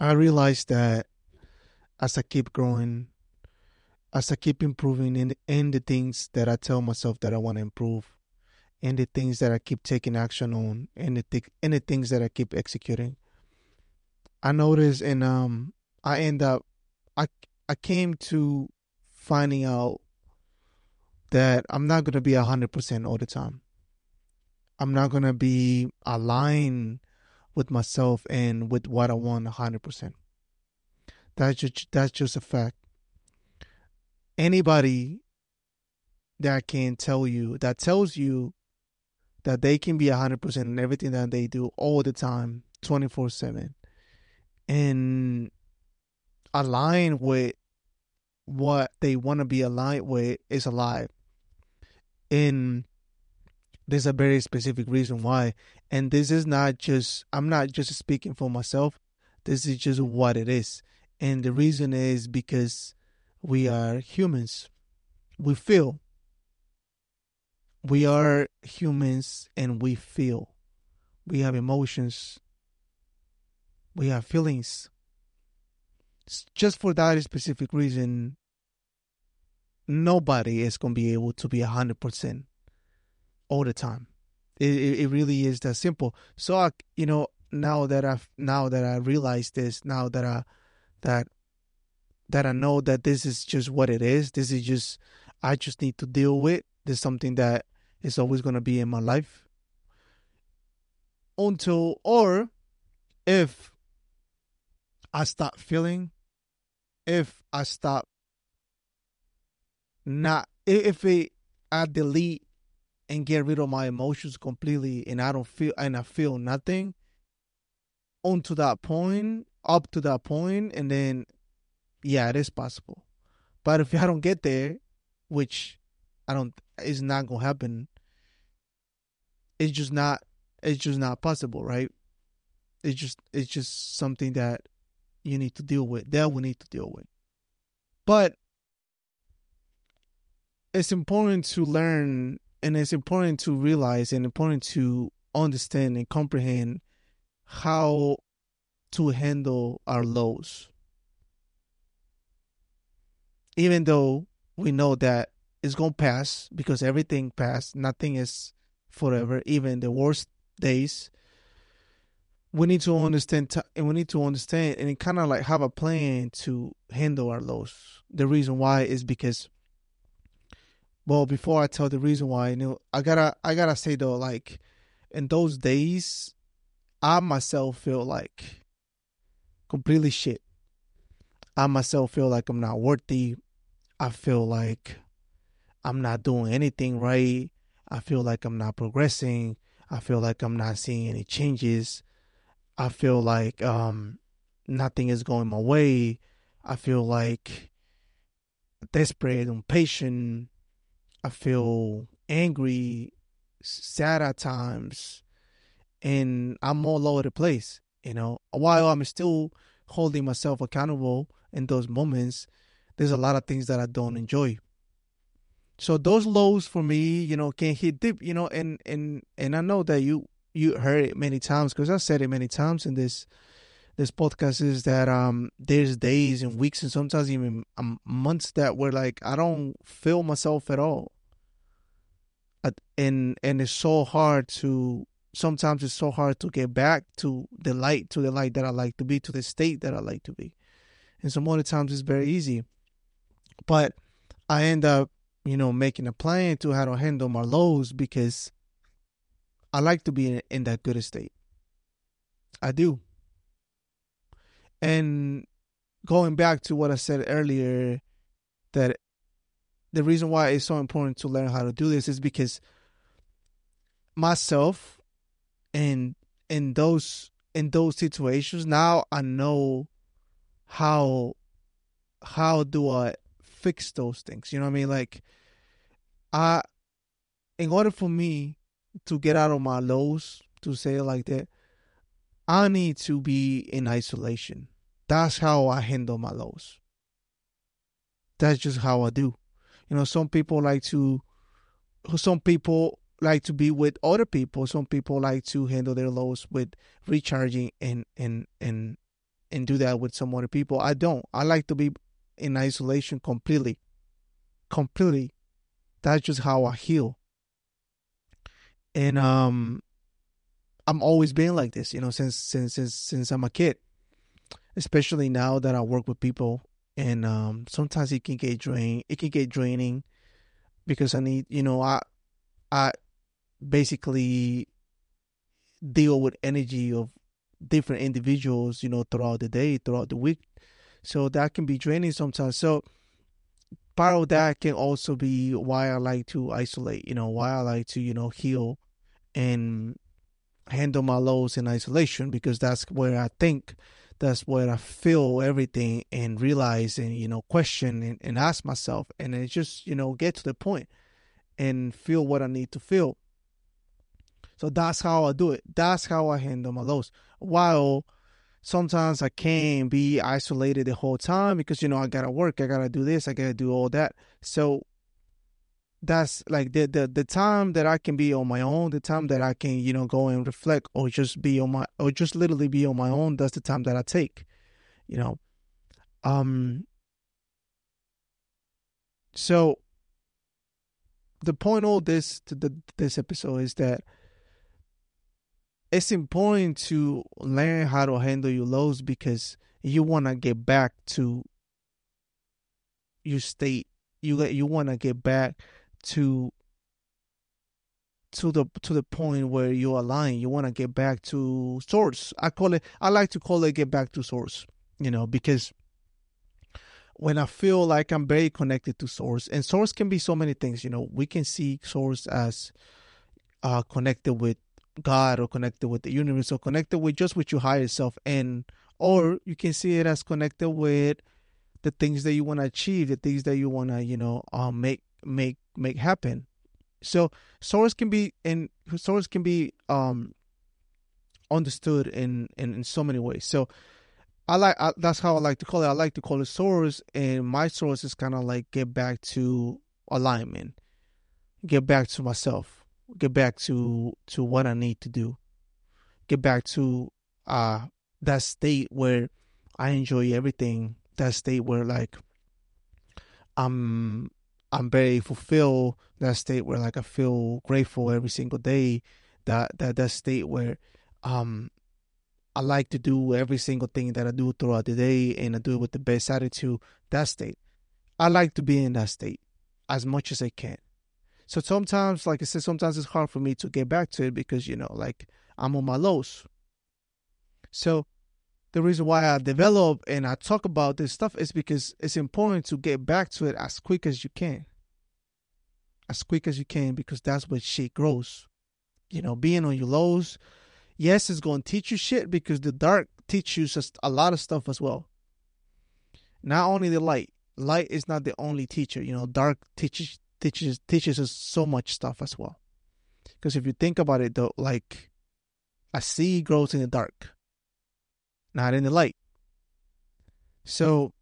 I realized that as I keep growing, as I keep improving in, in the things that I tell myself that I want to improve, and the things that I keep taking action on, and the th- and the things that I keep executing, I notice, and um, I end up, I I came to finding out that I'm not gonna be hundred percent all the time. I'm not gonna be aligned with myself and with what I want hundred percent. That's just that's just a fact. Anybody that can tell you that tells you that they can be hundred percent in everything that they do all the time, twenty four seven, and align with what they want to be aligned with is alive. And there's a very specific reason why. And this is not just, I'm not just speaking for myself. This is just what it is. And the reason is because we are humans. We feel. We are humans and we feel. We have emotions. We have feelings. Just for that specific reason, nobody is going to be able to be 100% all the time. It, it, really is that simple. So I, you know, now that I've now that I realize this, now that I that that I know that this is just what it is. This is just I just need to deal with. This is something that is always to be in my life. Until or if I stop feeling, if I stop not if it I delete and get rid of my emotions completely and I don't feel and I feel nothing onto that point, up to that point, and then yeah, it is possible. But if I don't get there, which I don't is not gonna happen, it's just not it's just not possible, right? It's just it's just something that you need to deal with, that we need to deal with. But it's important to learn and it's important to realize and important to understand and comprehend how to handle our lows. Even though we know that it's going to pass because everything passed, nothing is forever, even the worst days. We need to understand, and we need to understand, and kind of like have a plan to handle our lows. The reason why is because well, before I tell the reason why, you know, I gotta I gotta say though, like in those days, I myself feel like completely shit. I myself feel like I'm not worthy. I feel like I'm not doing anything right. I feel like I'm not progressing. I feel like I'm not seeing any changes. I feel like um nothing is going my way. I feel like desperate, and impatient, I feel angry, sad at times, and I'm all over the place. You know, while I'm still holding myself accountable in those moments, there's a lot of things that I don't enjoy. So those lows for me, you know, can hit deep. You know, and and and I know that you you heard it many times because I said it many times in this this podcast is that um there's days and weeks and sometimes even um, months that where like I don't feel myself at all. And and it's so hard to sometimes it's so hard to get back to the light to the light that I like to be to the state that I like to be. And some other times it's very easy. But I end up, you know, making a plan to how to handle my lows because I like to be in, in that good state. I do. And going back to what I said earlier, that the reason why it's so important to learn how to do this is because myself and in those in those situations now I know how how do I fix those things? You know what I mean? Like I in order for me to get out of my lows, to say it like that, I need to be in isolation. That's how I handle my lows. That's just how I do. You know, some people like to, some people like to be with other people. Some people like to handle their lows with recharging and and and and do that with some other people. I don't. I like to be in isolation completely. Completely. That's just how I heal. And um I'm always been like this, you know, since since since since I'm a kid. Especially now that I work with people and um sometimes it can get drain it can get draining because I need, you know, I I basically deal with energy of different individuals, you know, throughout the day, throughout the week. So that can be draining sometimes. So part of that can also be why I like to isolate, you know, why I like to, you know, heal and handle my lows in isolation because that's where I think, that's where I feel everything and realize and, you know, question and, and ask myself and just, you know, get to the point and feel what I need to feel. So that's how I do it. That's how I handle my lows. While sometimes I can't be isolated the whole time because you know I gotta work, I gotta do this, I gotta do all that. So that's like the the the time that I can be on my own, the time that I can you know go and reflect or just be on my or just literally be on my own. That's the time that I take, you know. Um. So the point of this to the this episode is that it's important to learn how to handle your lows because you want to get back to your state you you want to get back to to the to the point where you align you want to get back to source. I call it i like to call it get back to source you know because when i feel like i'm very connected to source and source can be so many things you know we can see source as uh connected with God or connected with the universe or connected with just with your higher self and or you can see it as connected with the things that you want to achieve, the things that you want to, you know, um, make make make happen. So source can be and source can be um understood in in, in so many ways. So I like I, that's how I like to call it. I like to call it source, and my source is kind of like get back to alignment, get back to myself get back to to what I need to do. Get back to uh that state where I enjoy everything. That state where like I'm I'm very fulfilled. That state where like I feel grateful every single day. That that that state where um I like to do every single thing that I do throughout the day and I do it with the best attitude. That state. I like to be in that state as much as I can. So sometimes, like I said, sometimes it's hard for me to get back to it because, you know, like I'm on my lows. So the reason why I develop and I talk about this stuff is because it's important to get back to it as quick as you can. As quick as you can because that's where shit grows. You know, being on your lows, yes, it's going to teach you shit because the dark teaches you a lot of stuff as well. Not only the light. Light is not the only teacher. You know, dark teaches teaches teaches us so much stuff as well. Because if you think about it, though, like a seed grows in the dark, not in the light. So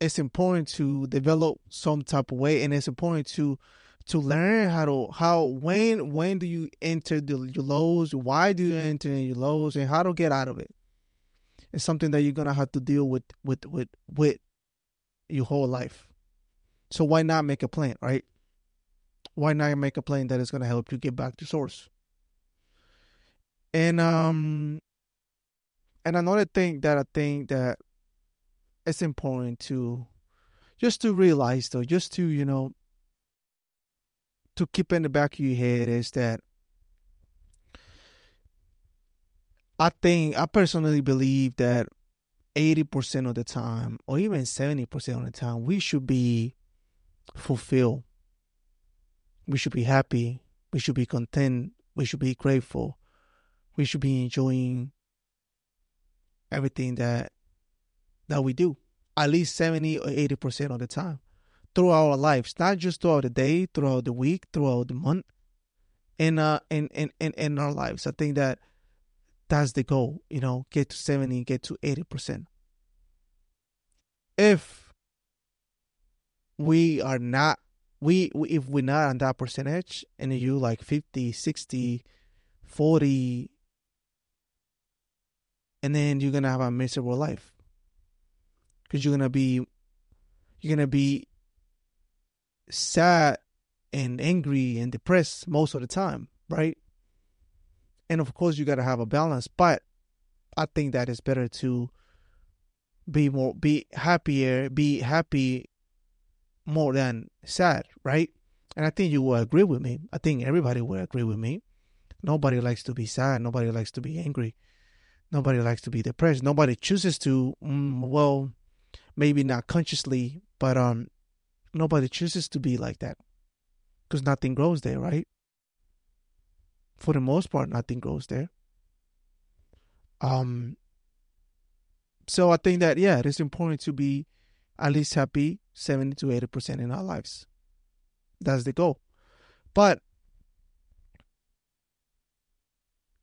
it's important to develop some type of way, and it's important to to learn how to how when when do you enter the, your lows, why do you enter in your lows, and how to get out of it. It's something that you're gonna have to deal with with with with your whole life. So why not make a plan, right? Why not make a plan that is to help you get back to source? And um and another thing that I think that it's important to just to realize though, just to, you know, to keep in the back of your head is that I think I personally believe that 80% of the time or even 70% of the time we should be fulfilled. We should be happy. We should be content. We should be grateful. We should be enjoying everything that that we do. At least 70 or 80% of the time. Throughout our lives. Not just throughout the day, throughout the week, throughout the month. In uh in, in, in, in our lives. I think that that's the goal, you know, get to 70, get to 80%. If we are not we, we if we're not on that percentage and you like 50 60 40 and then you're gonna have a miserable life because you're gonna be you're gonna be sad and angry and depressed most of the time, right? And of course, you gotta have a balance, but I think that it's better to be more be happier, be happy more than sad, right? And I think you will agree with me. I think everybody will agree with me. Nobody likes to be sad. Nobody likes to be angry. Nobody likes to be depressed. Nobody chooses to. Mm, well, maybe not consciously, but um, nobody chooses to be like that because nothing grows there, right? For the most part, nothing grows there. Um. So I think that yeah, it is important to be at least happy seventy to eighty percent in our lives. That's the goal. But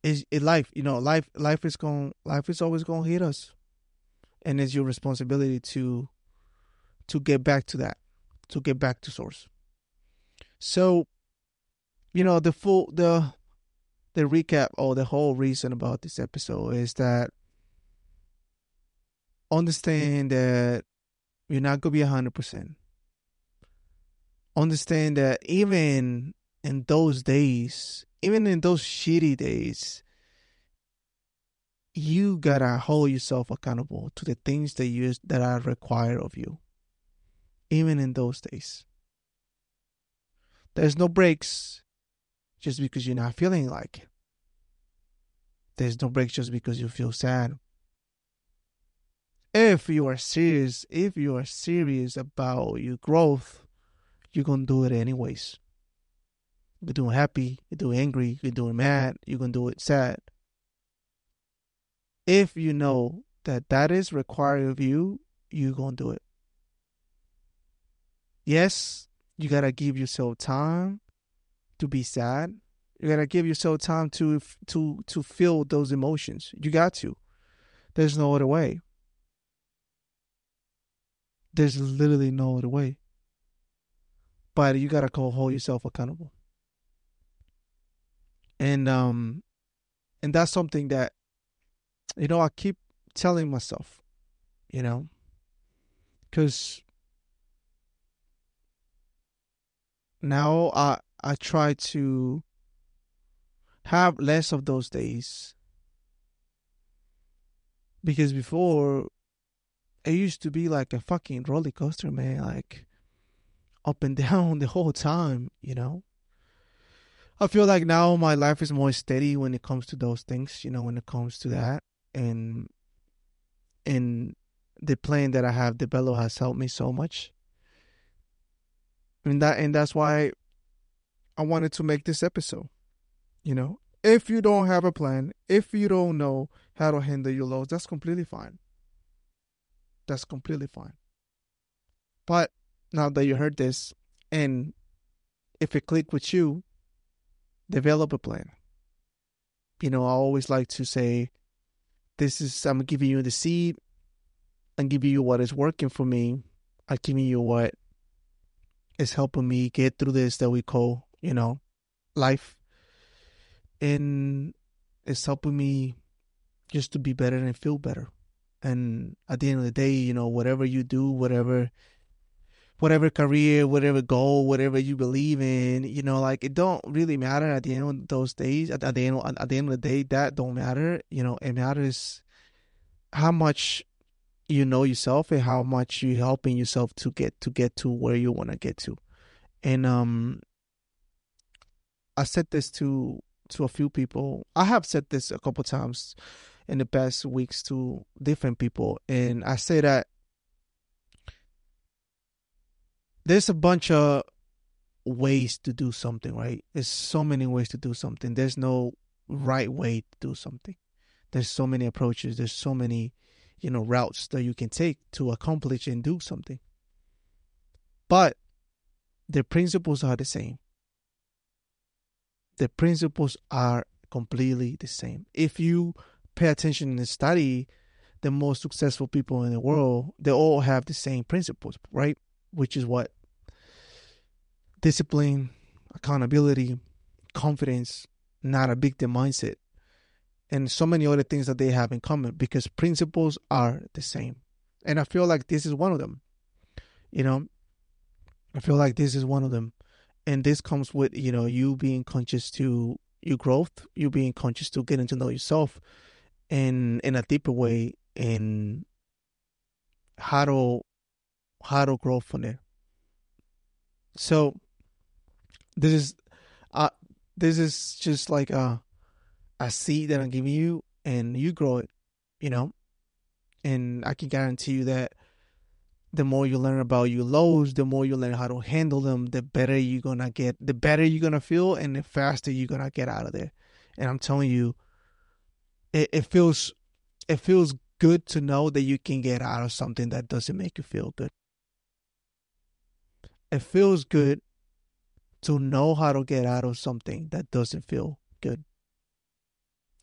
is life, you know, life life is going life is always going to hit us. And it's your responsibility to to get back to that, to get back to source. So, you know, the full the the recap or the whole reason about this episode is that understand that you're not gonna be hundred percent understand that even in those days, even in those shitty days, you gotta hold yourself accountable to the things that you that are required of you. Even in those days. There's no breaks just because you're not feeling like it. There's no breaks just because you feel sad. If you are serious, if you are serious about your growth, you're gonna do it anyways. You're doing happy, you're doing angry, you're doing mad, you're gonna do it sad. If you know that that is required of you, you're gonna do it. Yes, you gotta give yourself time to be sad. You gotta give yourself time to to to feel those emotions. You got to. There's no other way. There's literally no other way but you gotta go hold yourself accountable. And um, and that's something that, you know, I keep telling myself, you know, because now I I try to have less of those days because before it used to be like a fucking roller coaster, man. Like up and down the whole time, you know. I feel like now my life is more steady when it comes to those things, you know, when it comes to that. And and the plan that I have the developed has helped me so much. And that and that's why I wanted to make this episode. You know, if you don't have a plan, if you don't know how to handle your lows, that's completely fine. That's completely fine. But now that you heard this, and if it clicked with you, develop a plan. You know, I always like to say, this is, I'm giving you the seed. I'm giving you what is working for me. I'm giving you what is helping me get through this that we call, you know, life. And it's helping me just to be better and feel better. And at the end of the day, you know, whatever you do, whatever whatever career, whatever goal, whatever you believe in, you know, like it don't really matter at the end of those days. At, at the end, at the end of the day, that don't matter. You know, it matters how much you know yourself and how much you're helping yourself to get to get to where you want to get to. And um, I said this to to a few people. I have said this a couple times in the past weeks to different people, and I say that there's a bunch of ways to do something, right? There's so many ways to do something. There's no right way to do something. There's so many approaches. There's so many, you know, routes that you can take to accomplish and do something. But the principles are the same. The principles are completely the same. If you pay attention and study the most successful people in the world, they all have the same principles, right? Which is what discipline, accountability, confidence, not a victim mindset. and so many other things that they have in common because principles are the same. And I feel like this is one of them. You know, I feel like this is one of them. And this comes with, you know, you being conscious to your growth, you being conscious to getting to know yourself in in a deeper way and how to how to grow from there. So this is uh this is just like a a seed that I'm giving you and you grow it, you know? And I can guarantee you that the more you learn about your lows, the more you learn how to handle them, the better you're gonna get, the better you're gonna feel, and the faster you're gonna get out of there. And I'm telling you, it, it feels it feels good to know that you can get out of something that doesn't make you feel good. It feels good to know how to get out of something that doesn't feel good.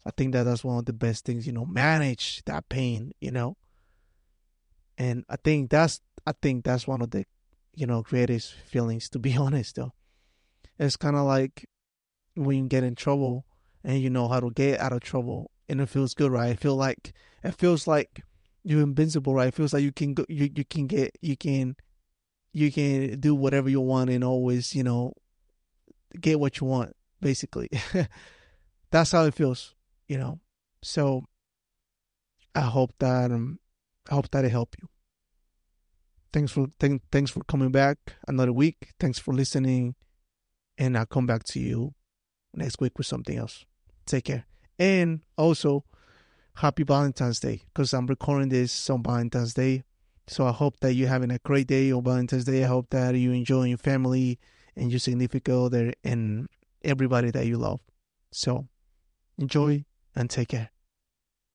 I think that that's one of the best things, you know, manage that pain, you know. And I think that's I think that's one of the, you know, greatest feelings to be honest though. It's kinda like when you get in trouble and you know how to get out of trouble and it feels good, right? It feel like it feels like you're invincible, right? It feels like you can go you, you can get you can you can do whatever you want and always, you know, get what you want, basically. that's how it feels you know. So I hope that um, I hope that it helped you. Thanks for th- thanks for coming back another week. Thanks for listening, and I'll come back to you next week with something else. Take care, and also happy Valentine's Day because I'm recording this on Valentine's Day. So I hope that you're having a great day on Valentine's Day. I hope that you enjoy your family and your significant other and everybody that you love. So enjoy and take care.